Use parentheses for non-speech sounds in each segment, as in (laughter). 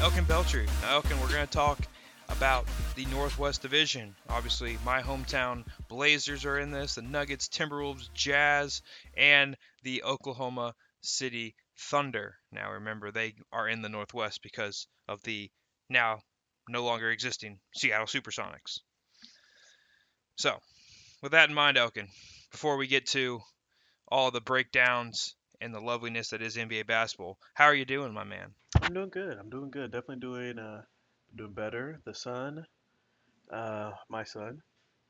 Elkin Beltry. Now, Elkin, we're going to talk about the Northwest Division. Obviously, my hometown Blazers are in this, the Nuggets, Timberwolves, Jazz, and the Oklahoma City Thunder. Now, remember, they are in the Northwest because of the now no longer existing Seattle Supersonics. So, with that in mind, Elkin, before we get to all the breakdowns and the loveliness that is NBA basketball, how are you doing, my man? I'm doing good. I'm doing good. Definitely doing uh doing better. The son, uh, my son,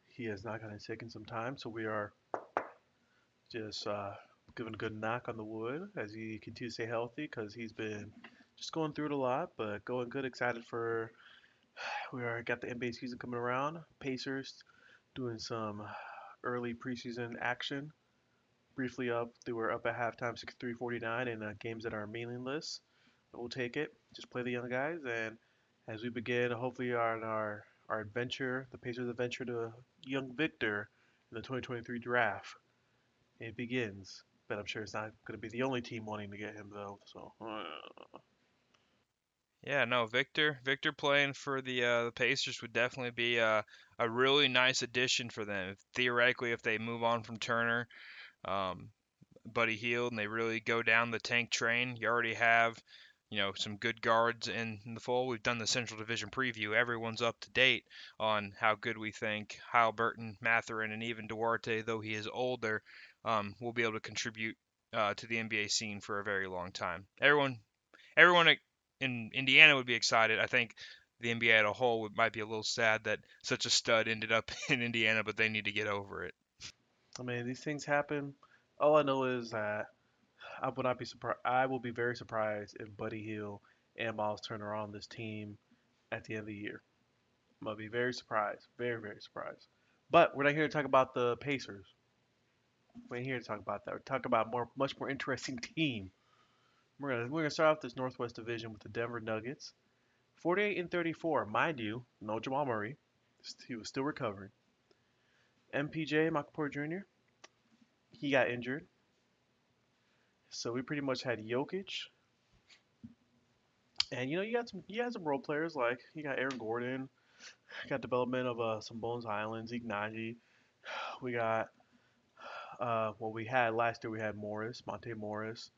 he has not gotten sick in some time, so we are just uh, giving a good knock on the wood as he continues to stay healthy because he's been just going through it a lot, but going good. Excited for (sighs) we are got the NBA season coming around. Pacers doing some early preseason action. Briefly up, they were up at halftime, 63-49 in uh, games that are meaningless. But we'll take it. Just play the young guys, and as we begin, hopefully, on our our adventure, the Pacers' adventure to young Victor in the 2023 draft, it begins. But I'm sure it's not going to be the only team wanting to get him, though. So. Uh. Yeah, no, Victor. Victor playing for the uh, the Pacers would definitely be a, a really nice addition for them. Theoretically, if they move on from Turner, um, Buddy Hield, and they really go down the tank train, you already have, you know, some good guards in, the fold. We've done the Central Division preview. Everyone's up to date on how good we think Haliburton, Mathurin, and even Duarte, though he is older, um, will be able to contribute uh, to the NBA scene for a very long time. Everyone, everyone in Indiana would be excited. I think the NBA as a whole would, might be a little sad that such a stud ended up (laughs) in Indiana, but they need to get over it. I mean, these things happen. All I know is that I would not be surprised. I will be very surprised if Buddy Hield and Miles Turner are on this team at the end of the year. I'm gonna be very surprised, very very surprised. But we're not here to talk about the Pacers. We're here to talk about that. We're talk about more, much more interesting (laughs) team. We're gonna we're gonna start off this Northwest Division with the Denver Nuggets, 48 and 34. Mind you, no Jamal Murray. He was still recovering. MPJ, Michael Porter Jr. He got injured. So we pretty much had Jokic. And you know, you got some you got some role players like you got Aaron Gordon, got development of uh, some Bones Hyland, Nnaji. We got uh, what we had last year we had Morris, Monte Morris.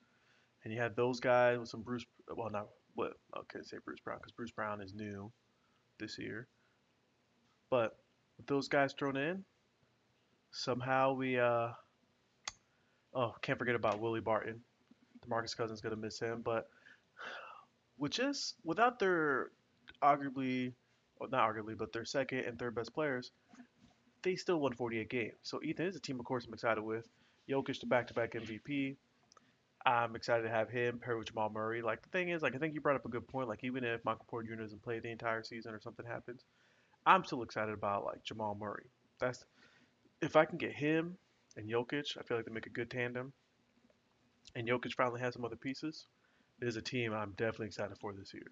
And you had those guys with some Bruce well not what I can't say Bruce Brown because Bruce Brown is new this year. But with those guys thrown in, somehow we uh oh can't forget about Willie Barton. DeMarcus Cousins gonna miss him, but which is without their arguably well, not arguably, but their second and third best players, they still won 48 games. So Ethan is a team, of course, I'm excited with. Jokic, the back-to-back MVP. I'm excited to have him paired with Jamal Murray. Like the thing is, like I think you brought up a good point. Like even if Michael Porter Jr. doesn't play the entire season or something happens, I'm still excited about like Jamal Murray. That's if I can get him and Jokic, I feel like they make a good tandem. And Jokic finally has some other pieces. There's a team I'm definitely excited for this year.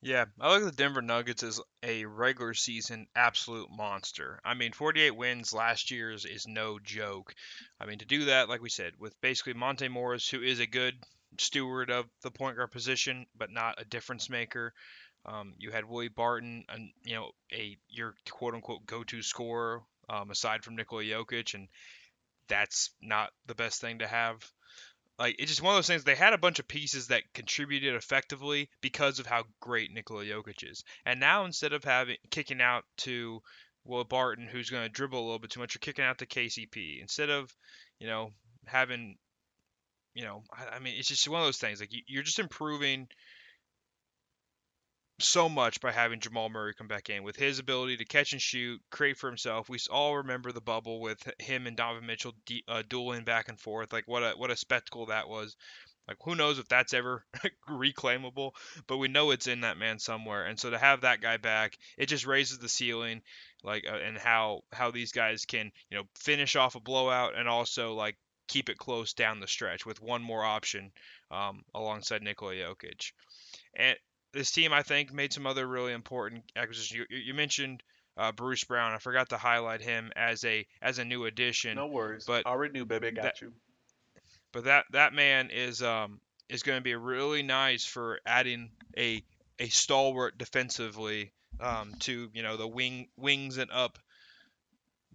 Yeah, I look at the Denver Nuggets as a regular season absolute monster. I mean, 48 wins last year's is no joke. I mean, to do that, like we said, with basically Monte Morris, who is a good steward of the point guard position, but not a difference maker. Um, you had Willie Barton, and you know, a your quote unquote go-to scorer um, aside from Nikola Jokic, and that's not the best thing to have like it's just one of those things. They had a bunch of pieces that contributed effectively because of how great Nikola Jokic is. And now instead of having kicking out to Will Barton, who's going to dribble a little bit too much, you're kicking out to KCP instead of you know having you know I, I mean it's just one of those things. Like you, you're just improving so much by having Jamal Murray come back in with his ability to catch and shoot, create for himself. We all remember the bubble with him and Donovan Mitchell de- uh, dueling back and forth. Like what a what a spectacle that was. Like who knows if that's ever (laughs) reclaimable, but we know it's in that man somewhere. And so to have that guy back, it just raises the ceiling, like uh, and how how these guys can you know finish off a blowout and also like keep it close down the stretch with one more option um, alongside Nikola Jokic. And this team, I think, made some other really important acquisitions. You, you mentioned uh, Bruce Brown. I forgot to highlight him as a as a new addition. No worries. But already knew, baby. Got that, you. But that that man is um is going to be really nice for adding a a stalwart defensively um, to you know the wing wings and up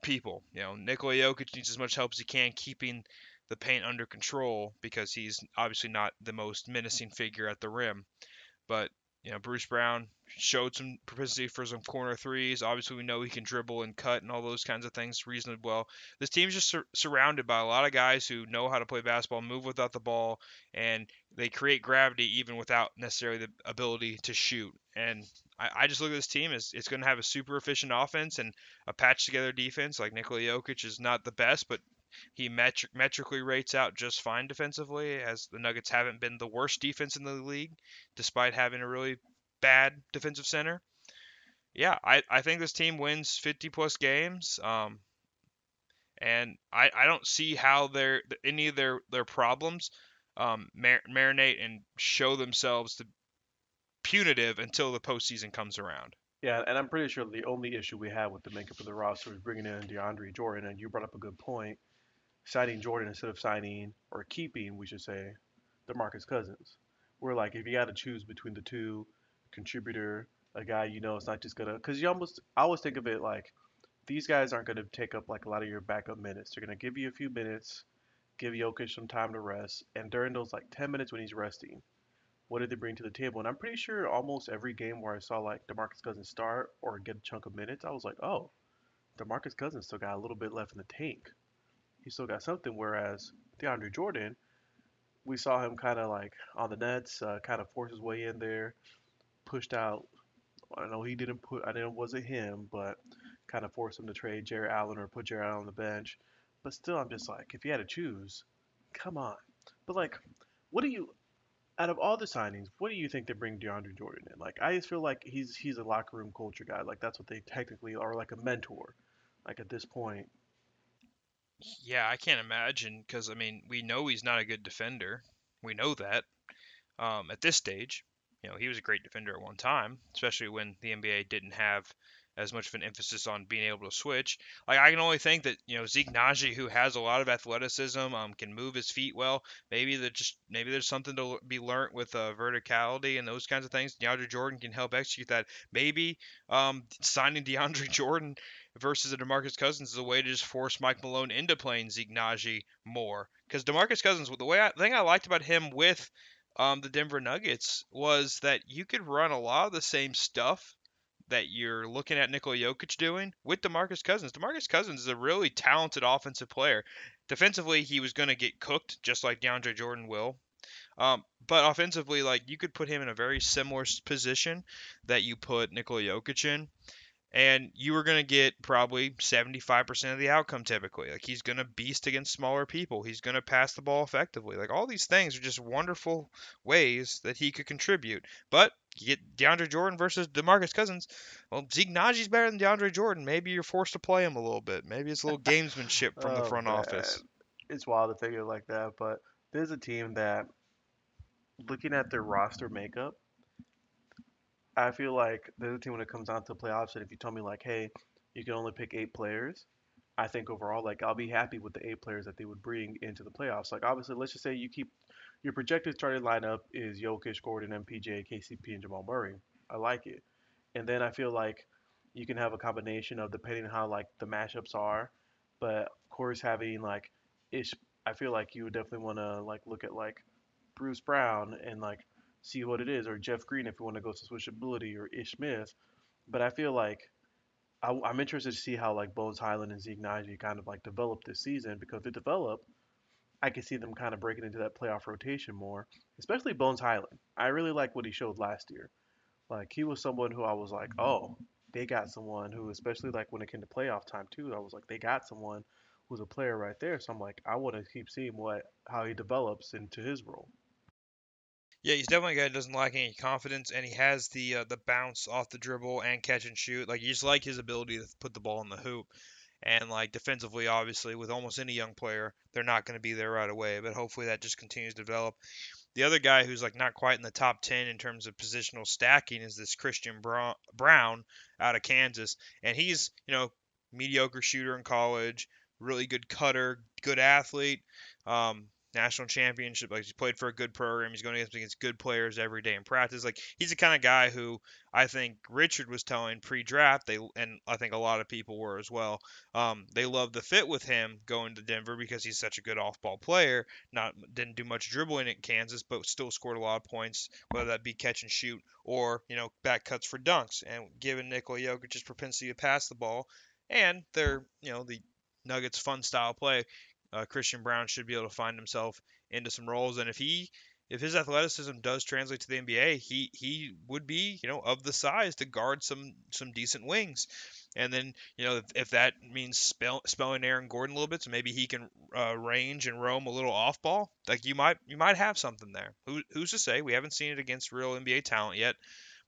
people. You know, Nikola Jokic needs as much help as he can keeping the paint under control because he's obviously not the most menacing figure at the rim. But you know, Bruce Brown showed some propensity for some corner threes. Obviously, we know he can dribble and cut and all those kinds of things reasonably well. This team's just sur- surrounded by a lot of guys who know how to play basketball, move without the ball, and they create gravity even without necessarily the ability to shoot. And I, I just look at this team as it's going to have a super efficient offense and a patch together defense. Like Nikola Jokic is not the best, but he metri- metrically rates out just fine defensively, as the Nuggets haven't been the worst defense in the league, despite having a really bad defensive center. Yeah, I, I think this team wins 50 plus games. Um, and I, I don't see how their any of their their problems um, mar- marinate and show themselves to punitive until the postseason comes around. Yeah, and I'm pretty sure the only issue we have with the makeup of the roster is bringing in DeAndre Jordan, and you brought up a good point signing mm. Jordan instead of signing or keeping, we should say, DeMarcus Cousins. We're like, if you got to choose between the two, contributor, a guy you know it's not just gonna, because you almost, I always think of it like these guys aren't gonna take up like a lot of your backup minutes. They're gonna give you a few minutes, give Jokic some time to rest, and during those like 10 minutes when he's resting, what did they bring to the table? And I'm pretty sure almost every game where I saw like DeMarcus Cousins start or get a chunk of minutes, I was like, oh, DeMarcus Cousins still got a little bit left in the tank he still got something. Whereas DeAndre Jordan, we saw him kind of like on the Nets, uh, kind of force his way in there, pushed out. I know he didn't put. I know it wasn't him, but kind of forced him to trade Jarrett Allen or put Jarrett Allen on the bench. But still, I'm just like, if you had to choose, come on. But like, what do you? Out of all the signings, what do you think they bring DeAndre Jordan in? Like, I just feel like he's he's a locker room culture guy. Like that's what they technically are, like a mentor. Like at this point, yeah, I can't imagine because I mean we know he's not a good defender. We know that um, at this stage. You know he was a great defender at one time, especially when the NBA didn't have as much of an emphasis on being able to switch. Like I can only think that you know Zeke Nnaji, who has a lot of athleticism, um, can move his feet well. Maybe that just maybe there's something to be learned with uh, verticality and those kinds of things. DeAndre Jordan can help execute that. Maybe um, signing (laughs) DeAndre Jordan versus a DeMarcus Cousins is a way to just force Mike Malone into playing Zeke Nnaji more. Because DeMarcus Cousins, the way I, the thing I liked about him with um, the Denver Nuggets was that you could run a lot of the same stuff that you're looking at Nikola Jokic doing with DeMarcus Cousins. DeMarcus Cousins is a really talented offensive player. Defensively, he was going to get cooked just like DeAndre Jordan will. Um, but offensively, like you could put him in a very similar position that you put Nikola Jokic in and you are going to get probably 75% of the outcome typically. Like he's going to beast against smaller people. He's going to pass the ball effectively. Like all these things are just wonderful ways that he could contribute. But you get DeAndre Jordan versus DeMarcus Cousins. Well, Zeke Nnaji's better than DeAndre Jordan. Maybe you're forced to play him a little bit. Maybe it's a little (laughs) gamesmanship from oh, the front man. office. It's wild to think of it like that, but there's a team that looking at their roster makeup I feel like there's a team when it comes down to playoffs, and if you tell me like, hey, you can only pick eight players, I think overall, like I'll be happy with the eight players that they would bring into the playoffs. Like obviously, let's just say you keep your projected starting lineup is Jokic, Gordon, MPJ, KCP, and Jamal Murray. I like it, and then I feel like you can have a combination of depending on how like the matchups are, but of course having like ish. I feel like you would definitely want to like look at like Bruce Brown and like see what it is, or Jeff Green if you want to go to switchability, or Ish Smith. But I feel like I, am interested to see how like Bones Hyland and Zeke Nnaji kind of like develop this season because if they develop, I can see them kind of breaking into that playoff rotation more, especially Bones Hyland. I really like what he showed last year. Like he was someone who I was like, oh, they got someone who, especially like when it came to playoff time too, I was like, they got someone who's a player right there. So I'm like, I want to keep seeing what how he develops into his role. Yeah, he's definitely a guy doesn't lack any confidence, and he has the uh, the bounce off the dribble and catch and shoot. Like you just like his ability to put the ball in the hoop. And like defensively, obviously, with almost any young player, they're not going to be there right away. But hopefully that just continues to develop. The other guy who's like not quite in the top ten in terms of positional stacking is this Christian Braun out of Kansas, and he's you know mediocre shooter in college, really good cutter, good athlete. Um, national championship. Like he's played for a good program. He's going against good players every day in practice. Like he's the kind of guy who I think Richard was telling pre-draft. They and I think a lot of people were as well. Um, they love the fit with him going to Denver because he's such a good off-ball player. Not didn't do much dribbling at Kansas, but still scored a lot of points, whether that be catch and shoot or you know back cuts for dunks. And given Nikola Jokic's propensity to pass the ball, and their you know the Nuggets fun style play, uh, Christian Braun should be able to find himself into some roles. And if he if his athleticism does translate to the NBA, he he would be you know of the size to guard some some decent wings. And then you know if, if that means spell, spelling Aaron Gordon a little bit, so maybe he can uh, range and roam a little off ball. Like you might you might have something there. Who, who's to say? We haven't seen it against real NBA talent yet,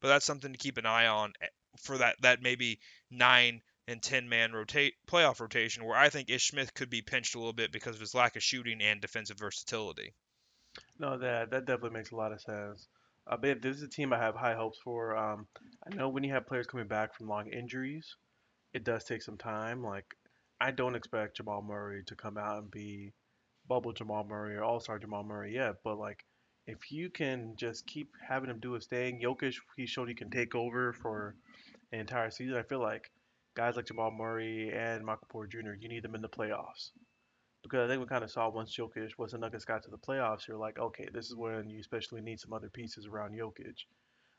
but that's something to keep an eye on eh, for that that maybe nine and 10 man rotate playoff rotation where I think Ish Smith could be pinched a little bit because of his lack of shooting and defensive versatility. No, that that definitely makes a lot of sense. Uh, but this is a team I have high hopes for. Um, I know when you have players coming back from long injuries, it does take some time. Like I don't expect Jamal Murray to come out and be bubble Jamal Murray or All Star Jamal Murray yet, but like if you can just keep having him do his thing, Jokic he showed he can take over for an entire season. I feel like guys like Jamal Murray and Michael Porter Jr. You need them in the playoffs because I think we kind of saw once Jokic, once the Nuggets got to the playoffs, you're like, okay, this is when you especially need some other pieces around Jokic.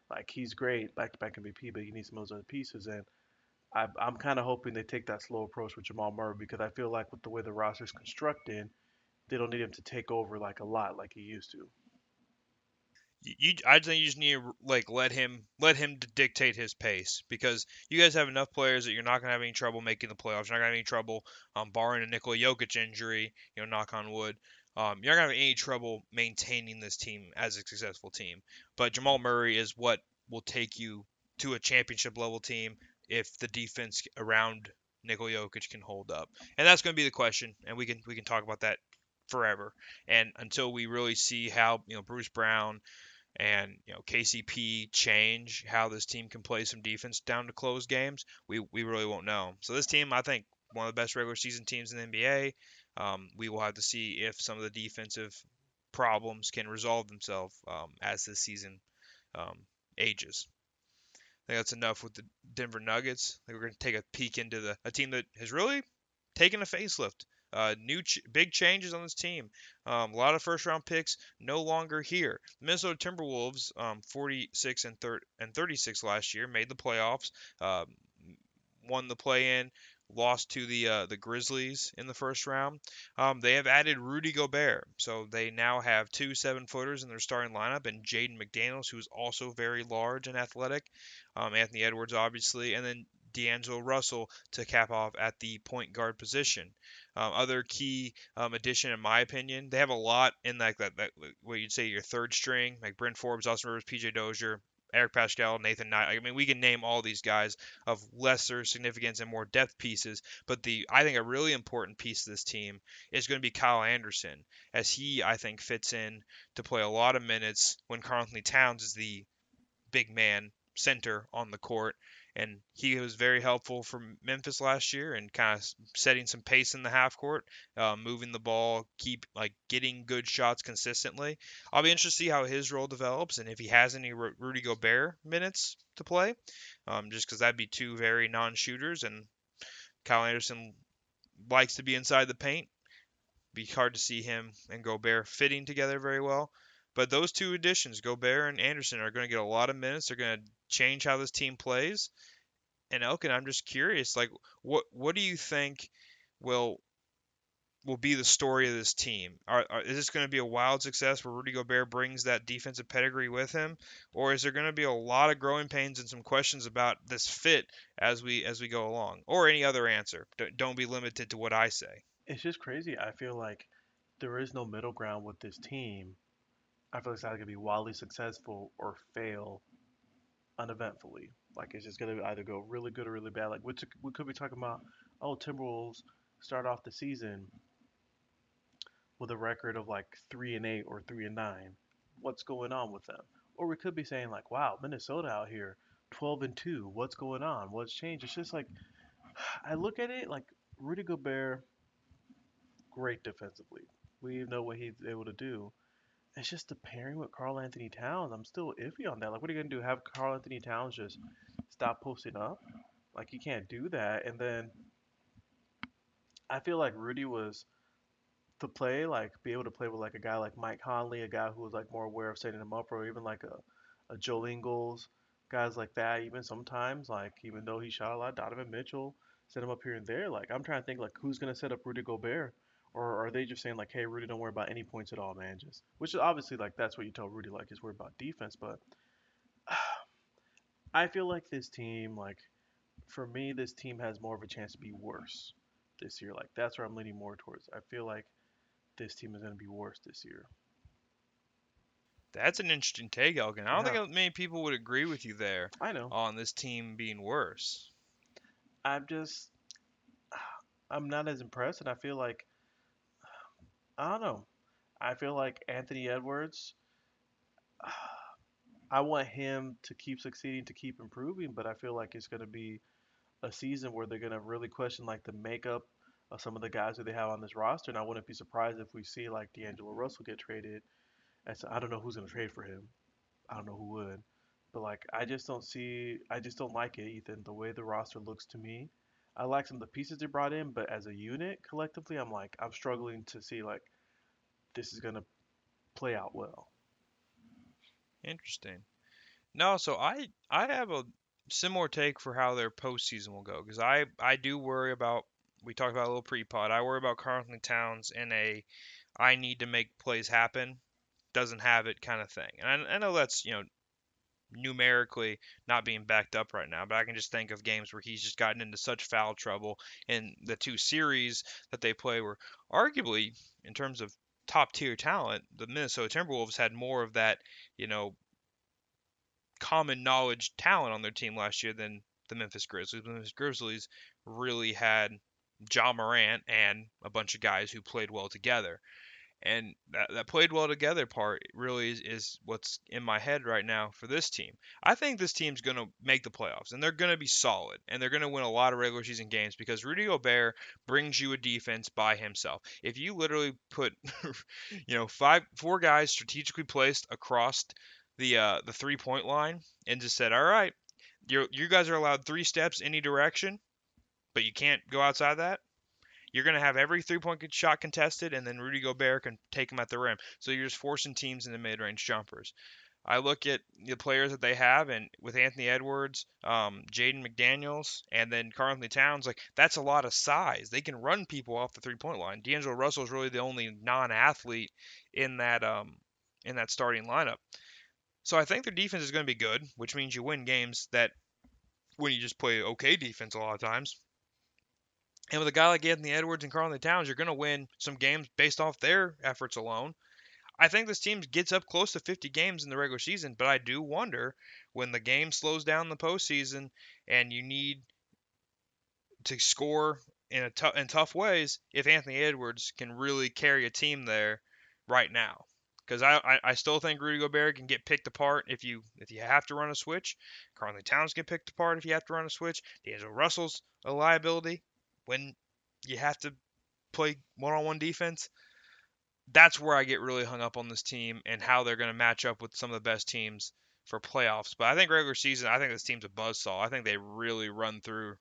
Like he's great, back to back MVP, but you need some of those other pieces. And I, I'm kind of hoping they take that slow approach with Jamal Murray because I feel like with the way the roster's constructed, they don't need him to take over like a lot like he used to you I think you just need to like let him let him dictate his pace because you guys have enough players that you're not gonna have any trouble making the playoffs. You're not gonna have any trouble um, barring a Nikola Jokic injury. You know, knock on wood. Um, you're not gonna have any trouble maintaining this team as a successful team. But Jamal Murray is what will take you to a championship level team if the defense around Nikola Jokic can hold up, and that's to be the question. And we can we can talk about that forever. And until we really see how you know Bruce Brown and you know KCP change how this team can play some defense down to close games, we we really won't know. So this team, I think, one of the best regular season teams in the NBA. Um, we will have to see if some of the defensive problems can resolve themselves um, as the season um, ages. I think that's enough with the Denver Nuggets. I think we're going to take a peek into the a team that has really taken a facelift. Uh, new ch- big changes on this team. Um, a lot of first round picks no longer here. The Minnesota Timberwolves, um, 46 and, thir- and 36 last year, made the playoffs, uh, won the play in, lost to the uh, the Grizzlies in the first round. Um, they have added Rudy Gobert, so they now have two seven footers in their starting lineup, and Jaden McDaniels, who's also very large and athletic. Um, Anthony Edwards, obviously, and then D'Angelo Russell to cap off at the point guard position. Um, other key um, addition, in my opinion, they have a lot in like that, that what you'd say your third string, like Bryn Forbes, Austin Rivers, PJ Dozier, Eric Paschall, Nathan Knight. I mean, we can name all these guys of lesser significance and more depth pieces, but the I think a really important piece of this team is going to be Kyle Anderson, as he I think fits in to play a lot of minutes when Karl-Anthony Towns is the big man center on the court and he was very helpful for Memphis last year and kind of setting some pace in the half court, uh, moving the ball, keep like getting good shots consistently. I'll be interested to see how his role develops and if he has any Rudy Gobert minutes to play, um, just because that'd be two very non-shooters and Kyle Anderson likes to be inside the paint. Be hard to see him and Gobert fitting together very well. But those two additions, Gobert and Anderson, are going to get a lot of minutes. They're going to change how this team plays. And Elkin, I'm just curious, like, what what do you think will will be the story of this team? Are, are, is this going to be a wild success where Rudy Gobert brings that defensive pedigree with him, or is there going to be a lot of growing pains and some questions about this fit as we as we go along, or any other answer? Don't be limited to what I say. It's just crazy. I feel like there is no middle ground with this team I feel like it's either gonna be wildly successful or fail uneventfully. Like it's just gonna either go really good or really bad. Like which we could be talking about. Oh, Timberwolves start off the season with a record of like three and eight or three and nine. What's going on with them? Or we could be saying like, wow, Minnesota out here, 12 and two. What's going on? What's changed? It's just like I look at it like Rudy Gobert, great defensively we know what he's able to do. It's just the pairing with Karl-Anthony Towns. I'm still iffy on that. Like, what are you gonna do? Have Karl-Anthony Towns just stop posting up? Like, you can't do that. And then I feel like Rudy was to play, like, be able to play with like a guy like Mike Conley, a guy who was like more aware of setting him up, or even like a, a Joe Ingles, guys like that. Even sometimes, like, even though he shot a lot, Donovan Mitchell set him up here and there. Like, I'm trying to think like who's gonna set up Rudy Gobert or are they just saying like, hey, Rudy, don't worry about any points at all, man? Just which is obviously like that's what you tell Rudy, like, just worry about defense. But (sighs) I feel like this team, like, for me, this team has more of a chance to be worse this year. Like that's where I'm leaning more towards. I feel like this team is going to be worse this year. That's an interesting take, Elkin. I don't Yeah. think many people would agree with you there I know. on this team being worse. I'm just, (sighs) I'm not as impressed, and I feel like, I don't know. I feel like Anthony Edwards. (sighs) I want him to keep succeeding, to keep improving, but I feel like it's going to be a season where they're going to really question like the makeup of some of the guys that they have on this roster, and I wouldn't be surprised if we see like D'Angelo Russell get traded. And so I don't know who's going to trade for him. I don't know who would, but like I just don't see, I just don't like it, Ethan. The way the roster looks to me, I like some of the pieces they brought in, but as a unit collectively, I'm like I'm struggling to see like this is to play out well. Interesting. No, so I I have a similar take for how their postseason will go because I I do worry about we talked about a little pre-pod. I worry about Carlton Towns in a I need to make plays happen, doesn't have it kind of thing. And I, I know that's you know numerically not being backed up right now, but I can just think of games where he's just gotten into such foul trouble. And the two series that they play were arguably in terms of top tier talent, the Minnesota Timberwolves had more of that you know common knowledge talent on their team last year than the Memphis Grizzlies. The Memphis Grizzlies really had Ja Morant and a bunch of guys who played well together. And that, that played well together part really is, is what's in my head right now for this team. I think this team's going to make the playoffs and they're going to be solid and they're going to win a lot of regular season games because Rudy Gobert brings you a defense by himself. If you literally put, (laughs) you know, five, four guys strategically placed across the uh, the three point line and just said, "All right, you you guys are allowed three steps any direction, but you can't go outside that." You're going to have every three point shot contested, and then Rudy Gobert can take them at the rim. So you're just forcing teams into mid range jumpers. I look at the players that they have, and with Anthony Edwards, um, Jaden McDaniels, and then Anthony Towns, like that's a lot of size. They can run people off the three point line. D'Angelo Russell is really the only non athlete in that um, in that starting lineup. So I think their defense is going to be good, which means you win games that when you just play okay defense a lot of times. And with a guy like Anthony Edwards and Karl-Anthony Towns, you're going to win some games based off their efforts alone. I think this team gets up close to 50 games in the regular season, but I do wonder when the game slows down the postseason and you need to score in a t- in tough ways if Anthony Edwards can really carry a team there right now because I, I, I still think Rudy Gobert can get picked apart if you if you have to run a switch. Carly Towns get picked apart if you have to run a switch. D'Angelo Russell's a liability when you have to play one-on-one defense. That's where I get really hung up on this team and how they're going to match up with some of the best teams for playoffs. But I think regular season, I think this team's a buzzsaw. I think they really run through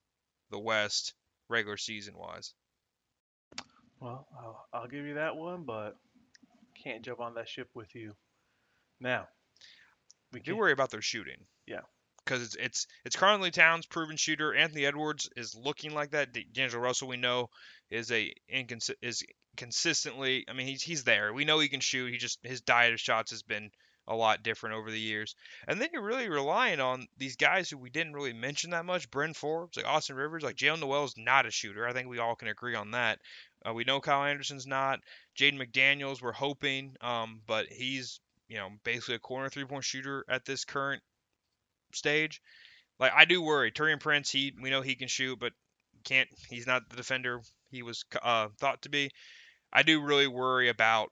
the West regular season wise. Well, I'll, I'll give you that one, but can't jump on that ship with you. Now, we do can worry about their shooting. Yeah. Because it's it's it's currently Towns proven shooter. Anthony Edwards is looking like that. D'Angelo Russell we know is a inconsi- is consistently. I mean he's he's there. We know he can shoot. He just his diet of shots has been a lot different over the years. And then you're really relying on these guys who we didn't really mention that much. Bryn Forbes, like Austin Rivers, like Jaylen Nowell's not a shooter. I think we all can agree on that. Uh, we know Kyle Anderson's not. Jaden McDaniels, we're hoping, um, but he's you know basically a corner three point shooter at this current stage. Like I do worry. Taurean Prince, he we know he can shoot, but can't. He's not the defender he was uh, thought to be. I do really worry about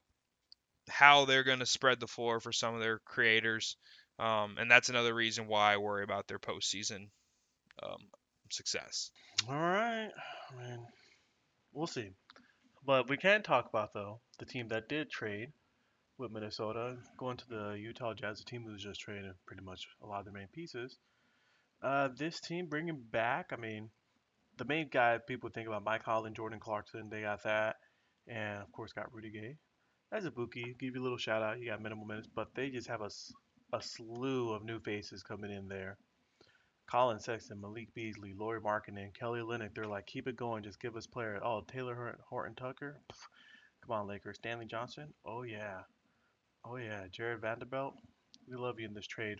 how they're going to spread the floor for some of their creators, um, and that's another reason why I worry about their postseason um, success. All right, I mean, we'll see. But we can talk about though the team that did trade with Minnesota, going to the Utah Jazz, a team who's just traded pretty much a lot of their main pieces. Uh, this team bringing back, I mean, the main guy people think about Mike Holland, Jordan Clarkson, they got that, and of course got Rudy Gay. Azubuike, give you a little shout out. You got minimal minutes, but they just have a, a slew of new faces coming in there. Collin Sexton, Malik Beasley, Lauri Markkanen, Kelly Olynyk. They're like, keep it going. Just give us player. Oh, Talen Horton Tucker. Come on, Lakers. Stanley Johnson. Oh yeah. Oh yeah. Jarred Vanderbilt. We love you in this trade.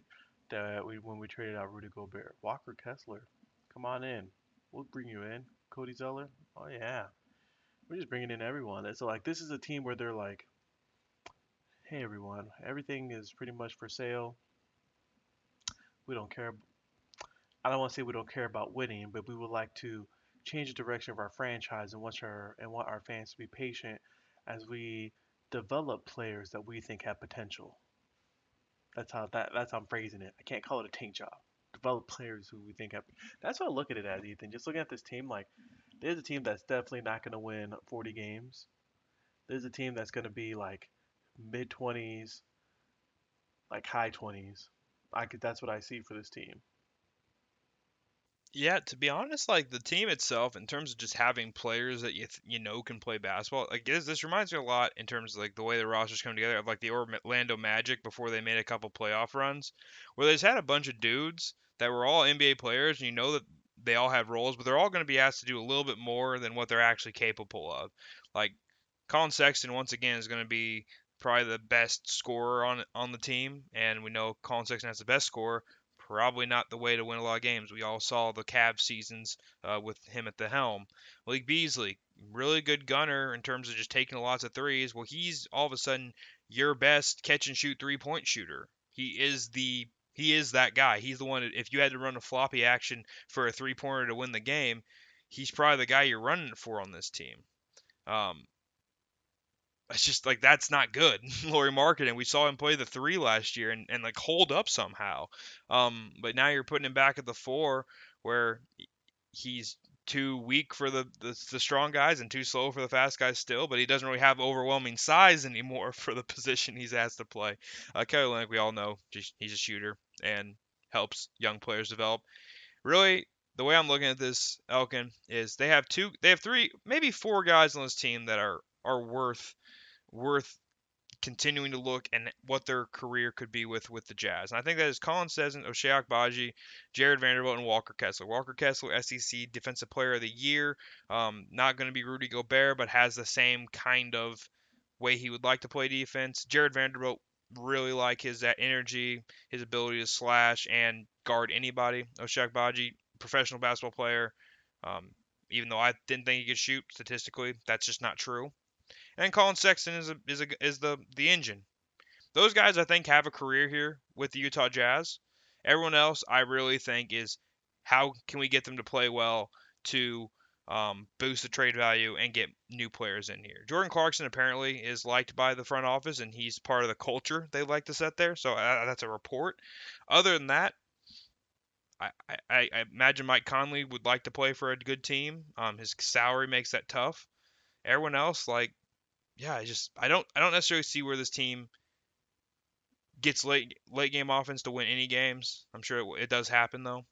That we when we traded out Rudy Gobert. Walker Kessler. Come on in. We'll bring you in. Cody Zeller. Oh yeah. We're just bringing in everyone. It's like this is a team where they're like, hey everyone, everything is pretty much for sale. We don't care I don't want to say we don't care about winning, but we would like to change the direction of our franchise and want our and want our fans to be patient as we develop players that we think have potential. That's how that that's how I'm phrasing it. I can't call it a tank job. Develop players who we think have. That's what I look at it as, Ethan. Just looking at this team, like there's a team that's definitely not going to win 40 games. There's a team that's going to be like mid 20s, like high 20s. I could. That's what I see for this team. Yeah, to be honest, like the team itself, in terms of just having players that you th- you know can play basketball, like this, this reminds me a lot in terms of like the way the rosters come together of like the Orlando Magic before they made a couple playoff runs, where they just had a bunch of dudes that were all NBA players, and you know that they all have roles, but they're all going to be asked to do a little bit more than what they're actually capable of. Like Collin Sexton, once again, is going to be probably the best scorer on on the team, and we know Collin Sexton has the best score probably not the way to win a lot of games. We all saw the Cavs seasons uh, with him at the helm. Malik Beasley, really good gunner in terms of just taking lots of threes. Well, he's all of a sudden your best catch and shoot three point shooter. He is the he is that guy. He's the one. If you had to run a floppy action for a three pointer to win the game, he's probably the guy you're running for on this team. Um, it's just like that's not good. (laughs) Lauri and we saw him play the three last year and, and like hold up somehow. Um, but now you're putting him back at the four where he's too weak for the, the, the strong guys and too slow for the fast guys still, but he doesn't really have overwhelming size (laughs) anymore for the position he's asked to play. Uh, Kelly Olynyk, we all know he's a shooter and helps young players develop. Really, the way I'm looking at this, Elkin, is they have two, they have three, maybe four guys on this team that are are worth worth continuing to look and what their career could be with with the Jazz. And I think that is Collin Sexton, Ochai Agbaji, Jarred Vanderbilt, and Walker Kessler. Walker Kessler, SEC Defensive Player of the Year. Um, not going to be Rudy Gobert, but has the same kind of way he would like to play defense. Jarred Vanderbilt really like his that energy, his ability to slash and guard anybody. Ochai Agbaji, professional basketball player. Um, even though I didn't think he could shoot statistically, that's just not true and Collin Sexton is a, is a, is the the engine. Those guys I think have a career here with the Utah Jazz. Everyone else I really think is how can we get them to play well to um, boost the trade value and get new players in here. Jordan Clarkson apparently is liked by the front office and he's part of the culture they like to set there. So uh, that's a report. Other than that, I, I, I, imagine Mike Conley would like to play for a good team. Um, his salary makes that tough. Everyone else, like yeah, I just I don't I don't necessarily see where this team gets late late game offense to win any games. I'm sure it, it does happen though.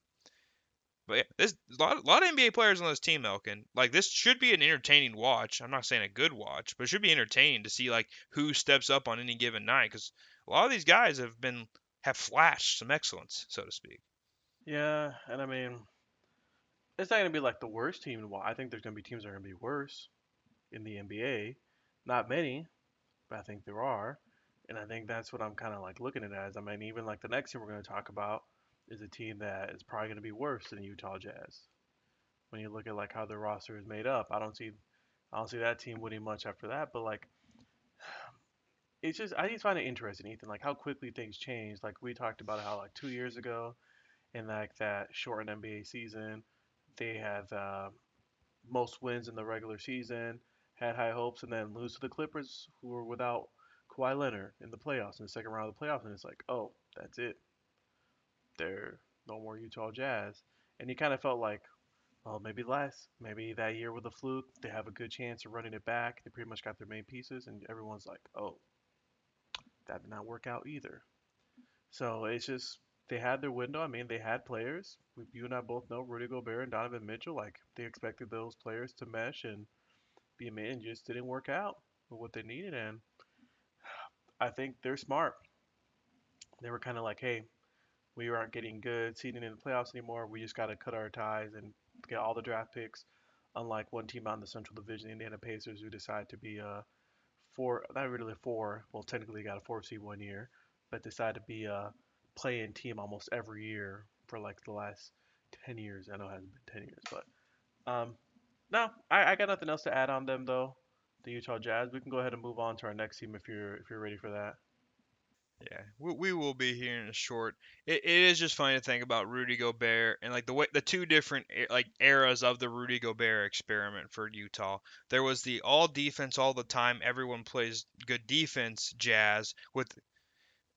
But yeah, there's a lot, a lot of NBA players on this team, Elkin. Like this should be an entertaining watch. I'm not saying a good watch, but it should be entertaining to see like who steps up on any given night because a lot of these guys have been have flashed some excellence, so to speak. Yeah, and I mean, it's not gonna be like the worst team to. I think there's gonna be teams that are gonna be worse in the NBA. Not many, but I think there are. And I think that's what I'm kind of like looking at it as. I mean, even like the next team we're going to talk about is a team that is probably going to be worse than the Utah Jazz. When you look at like how their roster is made up, I don't see, I don't see that team winning much after that. But like, (sighs) it's just I just find it interesting, Ethan, like how quickly things change. Like we talked about how like two years ago, in like that shortened NBA season, they had uh, most wins in the regular season had high hopes and then lose to the Clippers, who were without Kawhi Leonard in the playoffs in the second round of the playoffs, and it's like, oh, that's it. They're no more Utah Jazz, and you kind of felt like well, maybe less. Maybe that year with the fluke, they have a good chance of running it back. They pretty much got their main pieces, and everyone's like, oh, that did not work out either. So it's just they had their window. I mean, they had players. You and I both know Rudy Gobert and Donovan Mitchell. Like they expected those players to mesh and a man, just didn't work out with what they needed. And I think they're smart. They were kind of like, hey, we aren't getting good seeding in the playoffs anymore. We just got to cut our ties and get all the draft picks. Unlike one team out in the Central Division, the Indiana Pacers, who decide to be a four, not really four, well, technically got a four seed one year, but decide to be a play-in team almost every year for like the last 10 years. I know it hasn't been 10 years, but um, no, I, I got nothing else to add on them though. The Utah Jazz. We can go ahead and move on to our next team if you're if you're ready for that. Yeah, we, we will be here in a short. It, it is just funny to think about Rudy Gobert and like the way the two different like eras of the Rudy Gobert experiment for Utah. There was the all defense all the time, everyone plays good defense Jazz with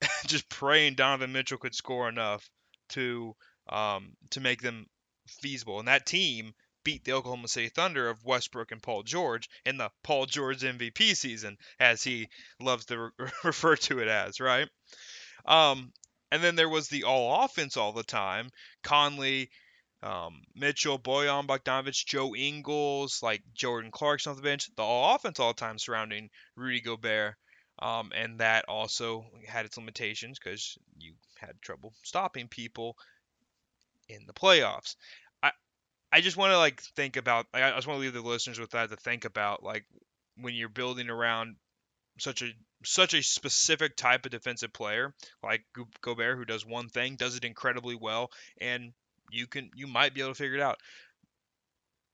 (laughs) just praying Donovan Mitchell could score enough to um to make them feasible. And that team beat the Oklahoma City Thunder of Westbrook and Paul George in the Paul George MVP season, as he loves to re- (laughs) refer to it as, right? Um, and then there was the all offense all the time. Conley, um, Mitchell, Bojan Bogdanovic, Joe Ingles, like Jordan Clarkson off the bench. The all offense all the time surrounding Rudy Gobert. Um, and that also had its limitations because you had trouble stopping people in the playoffs. I just want to like think about. I just want to leave the listeners with that to think about, like when you're building around such a such a specific type of defensive player like Gobert who does one thing, does it incredibly well, and you can you might be able to figure it out.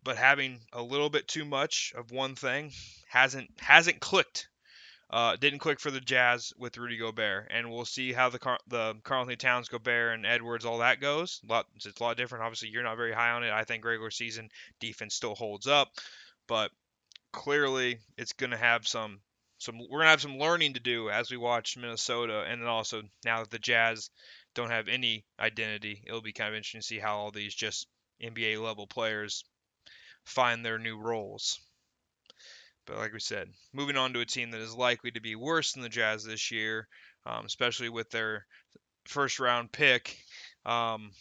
But having a little bit too much of one thing hasn't hasn't clicked. Uh, didn't click for the Jazz with Rudy Gobert, and we'll see how the Car- the Karl-Anthony Towns, Gobert, and Edwards all that goes. A lot, it's a lot different. Obviously, you're not very high on it. I think regular season defense still holds up, but clearly it's going to have some some we're going to have some learning to do as we watch Minnesota and then also now that the Jazz don't have any identity, it'll be kind of interesting to see how all these just NBA level players find their new roles. But like we said, moving on to a team that is likely to be worse than the Jazz this year, um, especially with their first round pick. Um,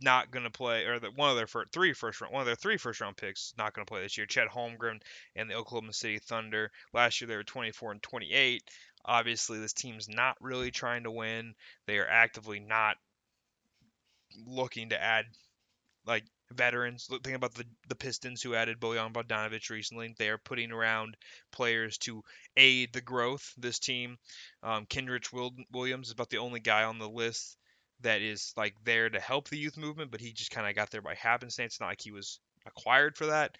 not going to play, or one of their first, three first round, one of their three first round picks not going to play this year. Chet Holmgren and the Oklahoma City Thunder. Last year they were 24 and 28. Obviously, this team's not really trying to win. They are actively not looking to add like veterans. Think about the the Pistons who added Bojan Bogdanovic recently. They are putting around players to aid the growth. This team, um, Kenrich Williams is about the only guy on the list that is like there to help the youth movement, but he just kind of got there by happenstance. Not like he was acquired for that.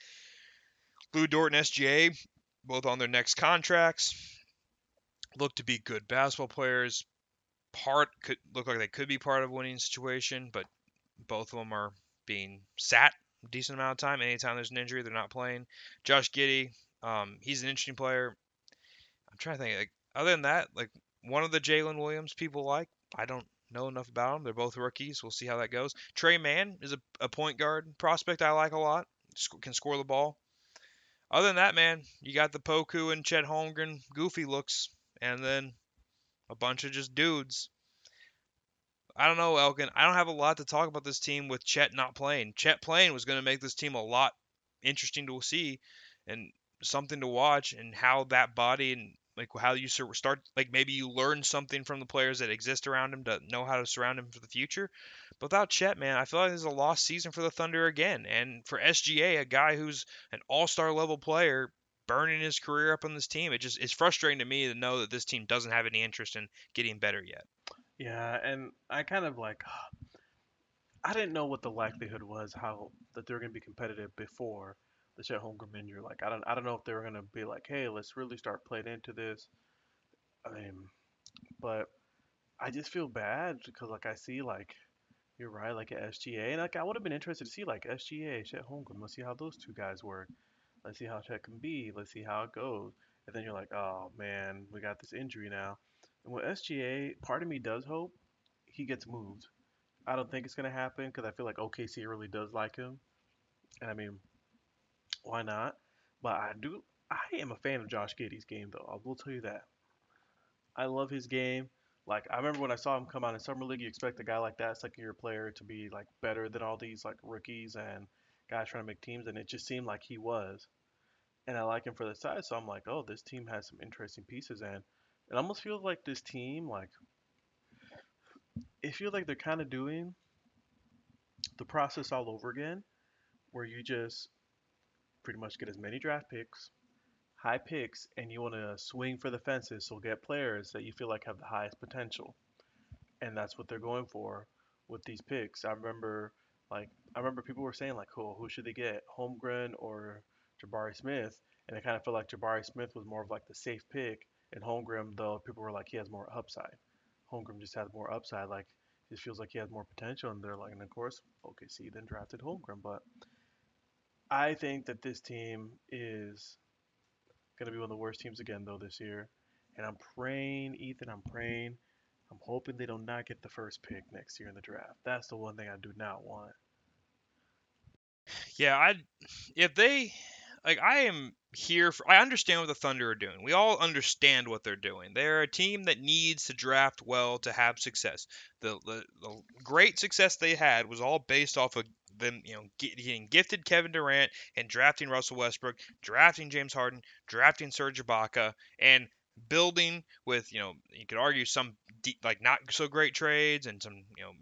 Lu Dort and SGA, both on their next contracts, look to be good basketball players. Part could look like they could be part of a winning situation, but both of them are being sat a decent amount of time. Anytime there's an injury, they're not playing. Josh Giddey, um, he's an interesting player. I'm trying to think. Like other than that, like one of the Jalen Williams people like. I don't know enough about them. They're both rookies. We'll see how that goes. Tre Mann is a, a point guard prospect I like a lot. Sc- can score the ball. Other than that, man, you got the Poku and Chet Holmgren goofy looks, and then a bunch of just dudes. I don't know, Elkin. I don't have a lot to talk about this team with Chet not playing. Chet playing was going to make this team a lot interesting to see and something to watch, and how that body and like how you start like maybe you learn something from the players that exist around him to know how to surround him for the future. But without Chet, man, I feel like this is a lost season for the Thunder again. And for SGA, a guy who's an all-star level player, burning his career up on this team, it just it's frustrating to me to know that this team doesn't have any interest in getting better yet. Yeah, and I kind of like (sighs) I didn't know what the likelihood was how that they're going to be competitive before the Chet Holmgren injury. Like I don't I don't know if they were gonna be like, hey, let's really start playing into this. I mean, but I just feel bad because like I see like you're right, like at SGA, and like I would have been interested to see like SGA, Chet Holmgren. Let's see how those two guys work. Let's see how Chet can be. Let's see how it goes. And then you're like, oh man, we got this injury now. And with SGA, part of me does hope he gets moved. I don't think it's gonna happen because I feel like OKC really does like him And I mean, why not? But I do. I am a fan of Josh Giddey's game, though. I will tell you that. I love his game. Like I remember when I saw him come out in summer league, you expect a guy like that, second year player, to be like better than all these like rookies and guys trying to make teams, and it just seemed like he was. And I like him for the size, so I'm like, oh, this team has some interesting pieces, and it almost feels like this team, like it feels like they're kind of doing the process all over again, where you just pretty much get as many draft picks, high picks, and you want to swing for the fences, so get players that you feel like have the highest potential, and that's what they're going for with these picks. I remember, like, I remember people were saying like, "Oh, who should they get, Holmgren or Jabari Smith?" And I kind of felt like Jabari Smith was more of like the safe pick, and Holmgren, though, people were like, he has more upside. Holmgren just has more upside. Like, it feels like he has more potential, and they're like, and of course, OKC then drafted Holmgren, but I think that this team is going to be one of the worst teams again, though, this year. And I'm praying, Ethan, I'm praying, I'm hoping they do not not get the first pick next year in the draft. That's the one thing I do not want. Yeah, I if they like I am here for I understand what the Thunder are doing. We all understand what they're doing. They're a team that needs to draft well to have success. The the, the great success they had was all based off of them, you know, getting gifted Kevin Durant and drafting Russell Westbrook, drafting James Harden, drafting Serge Ibaka, and building with, you know, you could argue some deep, like not so great trades and some, you know,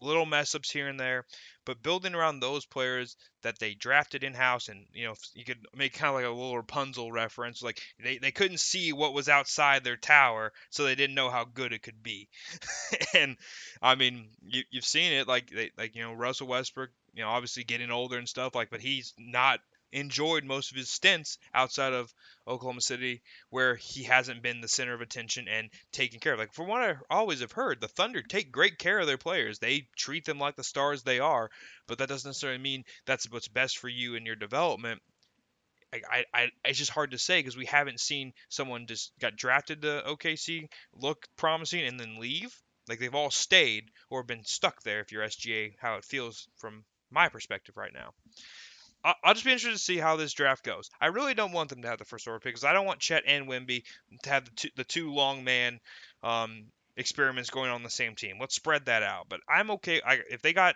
little mess ups here and there, but building around those players that they drafted in house, and you know you could make kind of like a little Rapunzel reference, like they, they couldn't see what was outside their tower, so they didn't know how good it could be. (laughs) and I mean, you, you've seen it, like they, like you know Russell Westbrook, you know obviously getting older and stuff, like, but he's not enjoyed most of his stints outside of Oklahoma City, where he hasn't been the center of attention and taken care of. Like from what I always have heard, the Thunder take great care of their players. They treat them like the stars they are, but that doesn't necessarily mean that's what's best for you in your development. I, I, it's just hard to say because we haven't seen someone just got drafted to OKC, look promising, and then leave. Like they've all stayed or been stuck there. If you're SGA, how it feels from my perspective right now. I'll just be interested to see how this draft goes. I really don't want them to have the first overall pick because I don't want Chet and Wemby to have the two, the two long man um, experiments going on the same team. Let's spread that out. But I'm okay I, if they got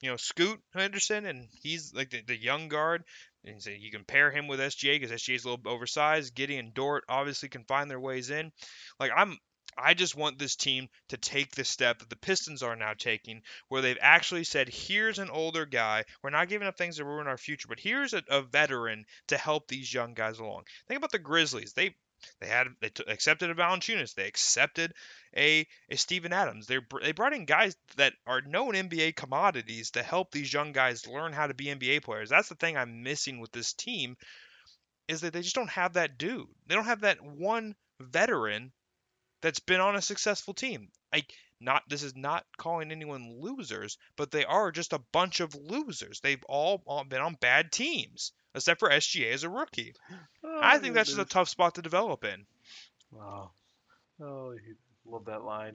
you know Scoot Henderson and he's like the, the young guard. And so you can pair him with SGA because SGA is a little oversized. Giddey Dort obviously can find their ways in. Like I'm I just want this team to take the step that the Pistons are now taking, where they've actually said, here's an older guy. We're not giving up things to ruin our future, but here's a, a veteran to help these young guys along. Think about the Grizzlies. They they had they t- accepted a Valanciunas. They accepted a a Steven Adams. They they brought in guys that are known NBA commodities to help these young guys learn how to be NBA players. That's the thing I'm missing with this team is that they just don't have that dude. They don't have that one veteran that's been on a successful team. I not this is not calling anyone losers, but they are just a bunch of losers. They've all, all been on bad teams, except for SGA as a rookie. (laughs) Oh, I think that's just a tough spot to develop in. Wow. Oh, love that line.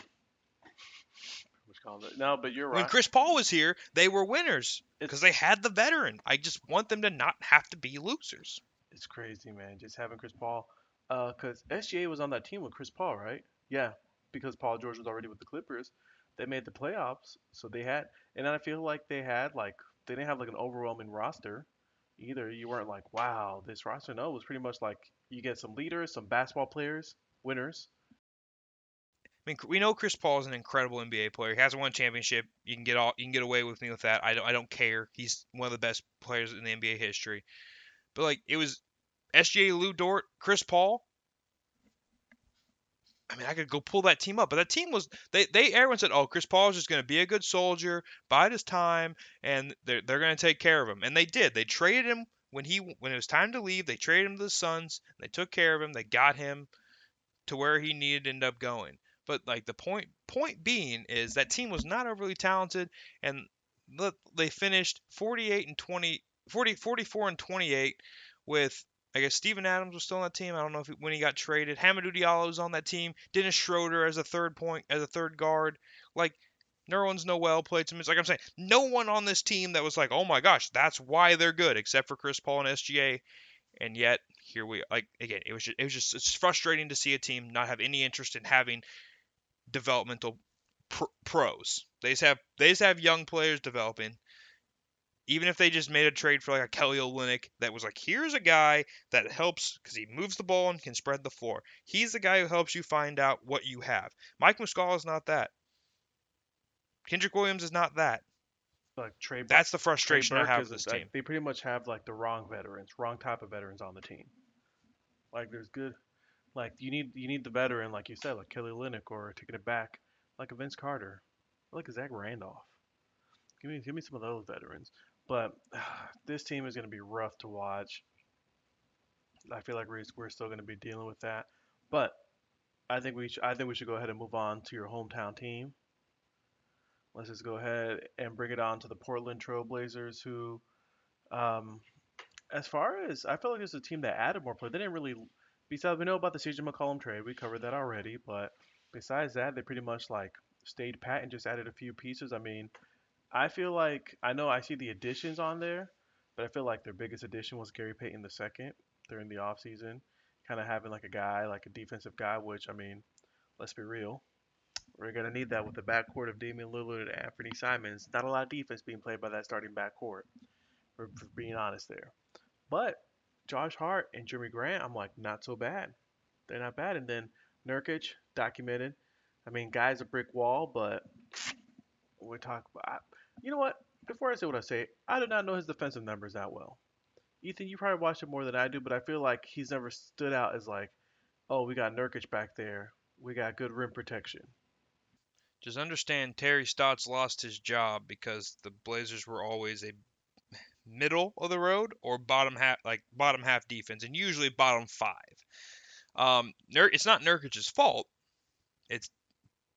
No, but you're right. When Chris Paul was here, they were winners because they had the veteran. I just want them to not have to be losers. It's crazy, man. Just having Chris Paul. Because uh, SGA was on that team with Chris Paul, right? Yeah, because Paul George was already with the Clippers, they made the playoffs. So they had, and I feel like they had like they didn't have like an overwhelming roster either. You weren't like, wow, this roster. No, it was pretty much like you get some leaders, some basketball players, winners. I mean, we know Chris Paul is an incredible NBA player. He hasn't won a championship. You can get all, you can get away with me with that. I don't, I don't care. He's one of the best players in the NBA history. But like, it was SGA, Lu Dort, Chris Paul, I mean, I could go pull that team up, but that team was they they everyone said, oh, Chris Paul is just going to be a good soldier, bide his time, and they're they're going to take care of him, and they did. They traded him when he when it was time to leave. They traded him to the Suns. They took care of him. They got him to where he needed to end up going. But like the point point being is that team was not overly talented, and they finished 48 and 20, 40, 44 and 28 with I guess Steven Adams was still on that team. I don't know if when he got traded. Hamidou Diallo was on that team. Dennis Schroeder as a third point, as a third guard. Like Nerlens Noel played some. Like I'm saying, no one on this team that was like, oh my gosh, that's why they're good, except for Chris Paul and SGA. And yet here we like again. It was just, it was just it's frustrating to see a team not have any interest in having developmental pr- pros. They just have they just have young players developing. Even if they just made a trade for like a Kelly Olynyk that was like, here's a guy that helps because he moves the ball and can spread the floor. He's the guy who helps you find out what you have. Mike Muscala is not that. Kenrich Williams is not that. Like Trey. Bur- That's the frustration I have with this like, team. They pretty much have like the wrong veterans, wrong type of veterans on the team. Like there's good, like you need you need the veteran, like you said, like Kelly Olynyk, or taking it back, like a Vince Carter, like a Zach Randolph. Give me give me some of those veterans. But (sighs) this team is going to be rough to watch. I feel like we're, we're still going to be dealing with that. But I think we sh- I think we should go ahead and move on to your hometown team. Let's just go ahead and bring it on to the Portland Trailblazers, who, um, as far as I feel like it's a team that added more play. They didn't really. Besides, we know about the CJ McCollum trade. We covered that already. But besides that, they pretty much like stayed pat and just added a few pieces. I mean, I feel like I know I see the additions on there, but I feel like their biggest addition was Gary Payton II during the offseason. Kind of having like a guy, like a defensive guy, which I mean, let's be real. We're gonna need that with the backcourt of Damian Lillard and Anthony Simons. Not a lot of defense being played by that starting backcourt. For, for being honest there, but Josh Hart and Jerami Grant, I'm like not so bad. They're not bad. And then Nurkic documented. I mean, guy's a brick wall, but we talk about. You know what? Before I say what I say, I do not know his defensive numbers that well. Ethan, you probably watch it more than I do, but I feel like he's never stood out as like, oh, we got Nurkic back there. We got good rim protection. Just understand Terry Stotts lost his job because the Blazers were always a middle of the road or bottom half, like bottom half defense, and usually bottom five. Um, it's not Nurkic's fault. It's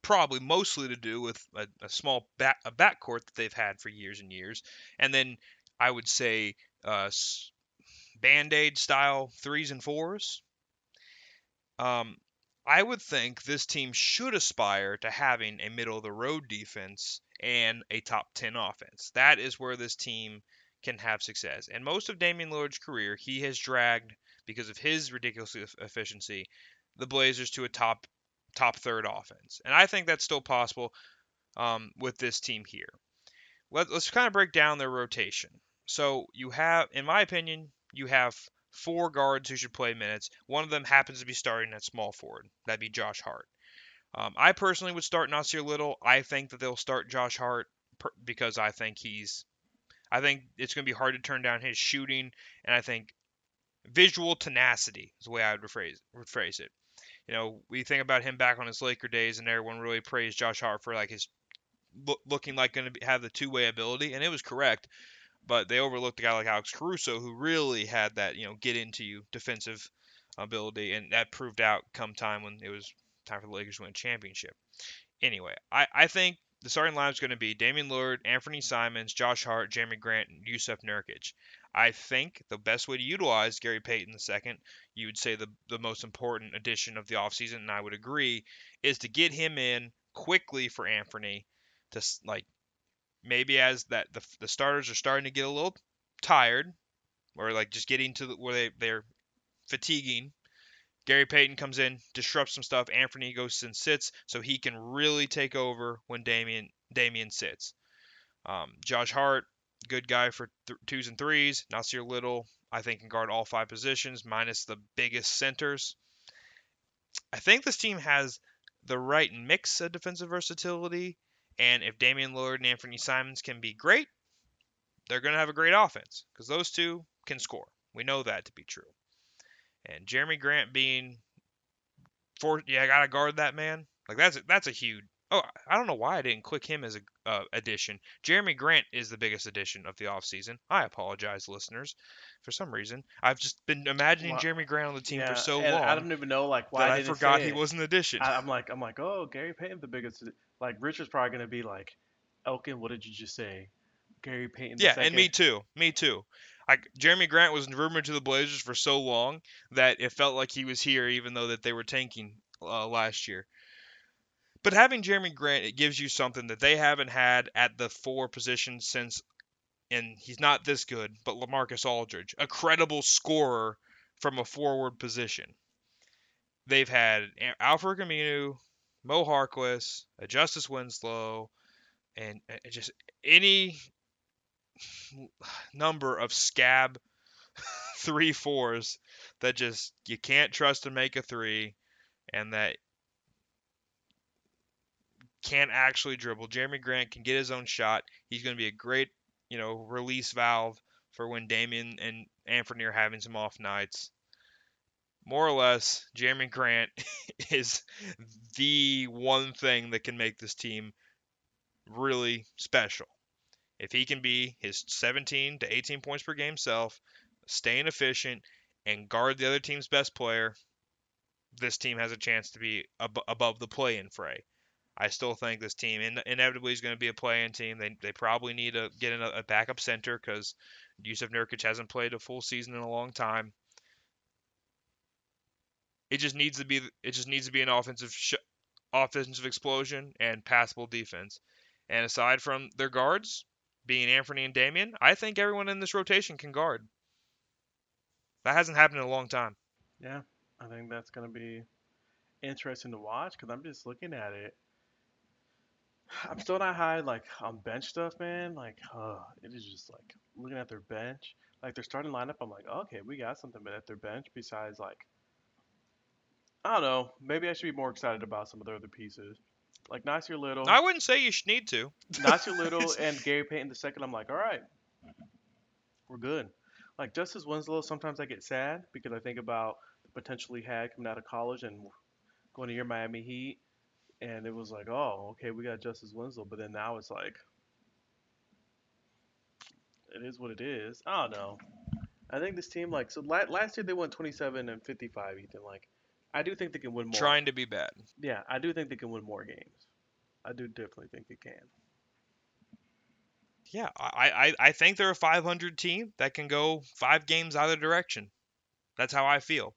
probably mostly to do with a, a small back a backcourt that they've had for years and years, and then I would say uh, band aid style threes and fours. Um, I would think this team should aspire to having a middle of the road defense and a top 10 offense. That is where this team can have success. And most of Damian Lillard's career, he has dragged because of his ridiculous efficiency the Blazers to a top top third offense. And I think that's still possible um, with this team here. Let, let's kind of break down their rotation. So you have, in my opinion, you have four guards who should play minutes. One of them happens to be starting at small forward. That'd be Josh Hart. Um, I personally would start Nassir Little. I think that they'll start Josh Hart per, because I think he's. I think it's going to be hard to turn down his shooting, and I think visual tenacity is the way I would rephrase, rephrase it. You know, we think about him back on his Laker days, and everyone really praised Josh Hart for like his look, looking like going to have the two-way ability, and it was correct. But they overlooked a guy like Alex Caruso, who really had that you know get into you defensive ability, and that proved out come time when it was time for the Lakers to win a championship. Anyway, I, I think the starting lineup is going to be Damian Lillard, Anthony Simons, Josh Hart, Jerami Grant, and Jusuf Nurkic. I think the best way to utilize Gary Payton II, you would say the, the most important addition of the offseason, and I would agree, is to get him in quickly for Anthony to like maybe as that the, the starters are starting to get a little tired or like just getting to the, where they, they're fatiguing Gary Payton comes in, disrupts some stuff. Anthony goes and sits, so he can really take over when Damian Damian sits. Um, Josh Hart, good guy for th- twos and threes. Nassir Little, I think, can guard all five positions, minus the biggest centers. I think this team has the right mix of defensive versatility, and if Damian Lillard and Anthony Simons can be great, they're going to have a great offense because those two can score. We know that to be true. And Jerami Grant being for yeah, I gotta guard that man. Like that's a, that's a huge. Oh, I don't know why I didn't click him as a uh, addition. Jerami Grant is the biggest addition of the offseason. I apologize, listeners. For some reason, I've just been imagining Well, Jerami Grant on the team yeah, for so and long I don't even know like why I forgot he was an addition. I, I'm like I'm like oh Gary Payton the biggest. Like Richard's probably gonna be like, Elkin, what did you just say? Gary Payton. the yeah, and me too. Me too. Like Jerami Grant was rumored to the Blazers for so long that it felt like he was here, even though that they were tanking uh, last year. But having Jerami Grant, it gives you something that they haven't had at the four position since, and he's not this good, but LaMarcus Aldridge, a credible scorer from a forward position. They've had Alfred Aminu, Mo Harkless, Justice Winslow, and just any number of scab (laughs) three fours that just you can't trust to make a three and that can't actually dribble. Jerami Grant can get his own shot. He's going to be a great, you know, release valve for when Damian and Anthony are having some off nights. More or less, Jerami Grant (laughs) is the one thing that can make this team really special. If he can be his 17 to 18 points per game self, staying efficient, and guard the other team's best player, this team has a chance to be ab- above the play-in fray. I still think this team in- inevitably is going to be a play-in team. They, they probably need to get a, a backup center because Jusuf Nurkic hasn't played a full season in a long time. It just needs to be it just needs to be an offensive sh- offensive explosion and passable defense. And aside from their guards being Anthony and Damian, I think everyone in this rotation can guard. That hasn't happened in a long time. Yeah, I think that's going to be interesting to watch because I'm just looking at it. I'm still not high like on bench stuff, man. Like, uh, it is just like looking at their bench, like their starting lineup. I'm like, okay, we got something but at their bench besides like, I don't know. Maybe I should be more excited about some of their other pieces, like Nassir Little. I wouldn't say you should need to. Nassir (laughs) Little and Gary Payton the second. I'm like, all right, we're good. Like Justice Winslow, sometimes I get sad because I think about the potential he had coming out of college and going to your Miami Heat, and it was like, oh, okay, we got Justice Winslow, but then now it's like, it is what it is. I don't know. I think this team, like, so la- last year they won 27 and 55, Ethan. Like, I do think they can win more. Trying to be bad. Yeah, I do think they can win more games. I do definitely think they can. Yeah, I, I, I think they're a 500 team that can go five games either direction. That's how I feel.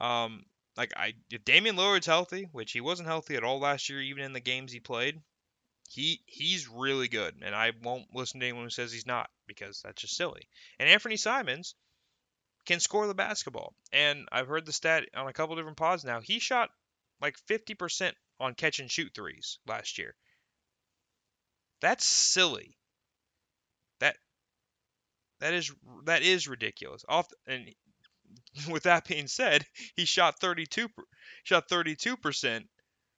Um, like I, if Damian Lillard's healthy, which he wasn't healthy at all last year, even in the games he played, he he's really good, and I won't listen to anyone who says he's not because that's just silly. And Anthony Simons can score the basketball, and I've heard the stat on a couple different pods now. He shot like 50% on catch and shoot threes last year. That's silly. That that is that is ridiculous. Off and (laughs) with that being said, he shot 32 shot 32 percent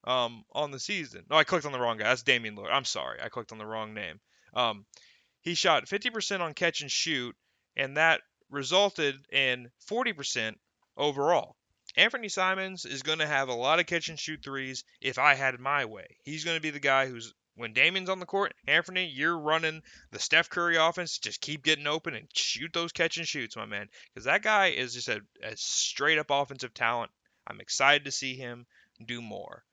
um, on the season. No, I clicked on the wrong guy. That's Damian Lillard. I'm sorry, I clicked on the wrong name. Um, he shot 50% on catch and shoot, and that resulted in 40% overall. Anthony Simons is going to have a lot of catch and shoot threes if I had my way. He's going to be the guy who's when Damian's on the court, Anthony, you're running the Steph Curry offense. Just keep getting open and shoot those catch and shoots, my man. Because that guy is just a, a straight up offensive talent. I'm excited to see him do more.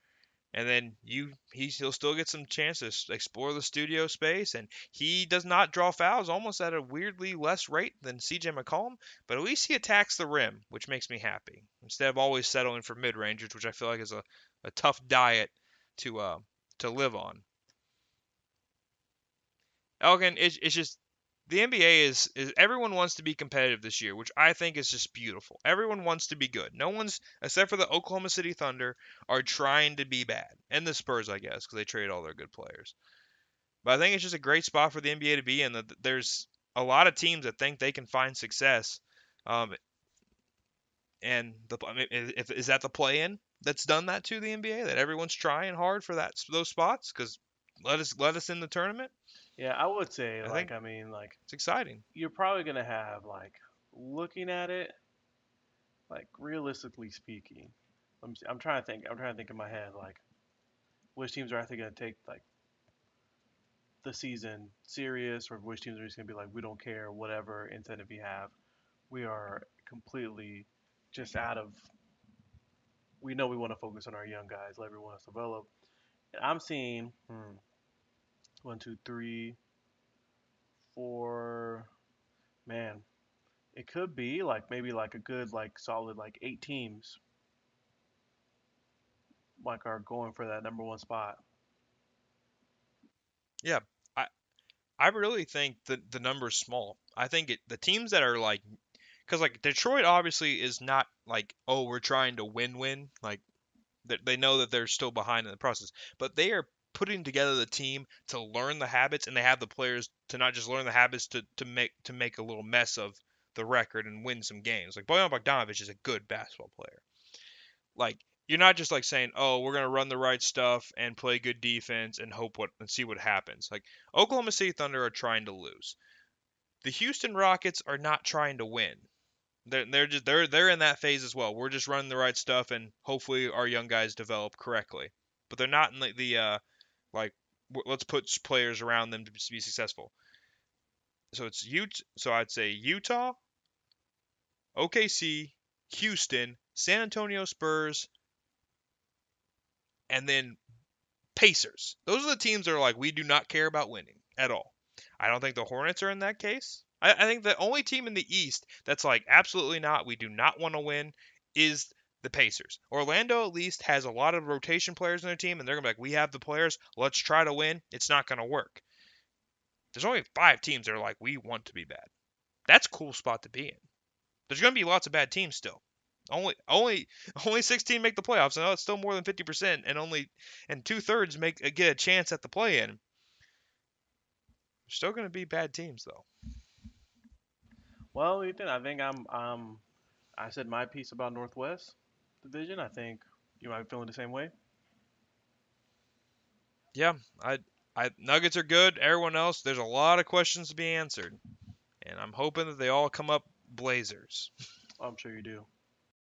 And then you, he'll still get some chances to explore the studio space, and he does not draw fouls almost at a weirdly less rate than C.J. McCollum. But at least he attacks the rim, which makes me happy instead of always settling for mid rangers, which I feel like is a, a tough diet to uh, to live on. Elkin, it's, it's just the NBA is, is everyone wants to be competitive this year, which I think is just beautiful. Everyone wants to be good. No one's except for the Oklahoma City Thunder are trying to be bad, and the Spurs, I guess, because they trade all their good players. But I think it's just a great spot for the NBA to be in. That there's a lot of teams that think they can find success, um, and the if, is that the play-in that's done that to the NBA that everyone's trying hard for that those spots because let us let us in the tournament. Yeah, I would say I like think- I mean like It's exciting. you're probably gonna have like looking at it, like realistically speaking. Let me see. I'm trying to think. I'm trying to think in my head like which teams are actually gonna take like the season serious, or which teams are just gonna be like we don't care whatever incentive you have. We are completely just out of. We know we want to focus on our young guys, let everyone else develop. And I'm seeing hmm, one, two, three, four. Man, it could be like maybe like a good like solid like eight teams. like are going for that number one spot. Yeah, I I really think that the number's small. I think it the teams that are like because like Detroit obviously is not like oh we're trying to win-win like they, they know that they're still behind in the process, but they are putting together the team to learn the habits and they have the players to not just learn the habits to, to make to make a little mess of the record and win some games. Like Bojan Bogdanovic is a good basketball player. Like you're not just like saying, "Oh, we're gonna run the right stuff and play good defense and hope what and see what happens." Like Oklahoma City Thunder are trying to lose. The Houston Rockets are not trying to win. They're, they're just they're they're in that phase as well. We're just running the right stuff and hopefully our young guys develop correctly. But they're not in the, the uh, like let's put players around them to be successful. So it's Utah. So I'd say Utah, OKC, Houston, San Antonio Spurs, and then Pacers. Those are the teams that are like we do not care about winning at all. I don't think the Hornets are in that case. I, I think the only team in the East that's like absolutely not, we do not want to win, is the Pacers. Orlando at least has a lot of rotation players in their team, and they're gonna be like, we have the players, let's try to win. It's not gonna work. There's only five teams that are like, we want to be bad. That's a cool spot to be in. There's gonna be lots of bad teams still. Only only (laughs) only 16 make the playoffs. Know it's still more than 50%, and only and two thirds make get a chance at the play-in. There's still going to be bad teams though. Well, Ethan, I think I'm um I said my piece about Northwest Division. I think you might be feeling the same way. Yeah, I I Nuggets are good. Everyone else, there's a lot of questions to be answered, and I'm hoping that they all come up Blazers. I'm sure you do.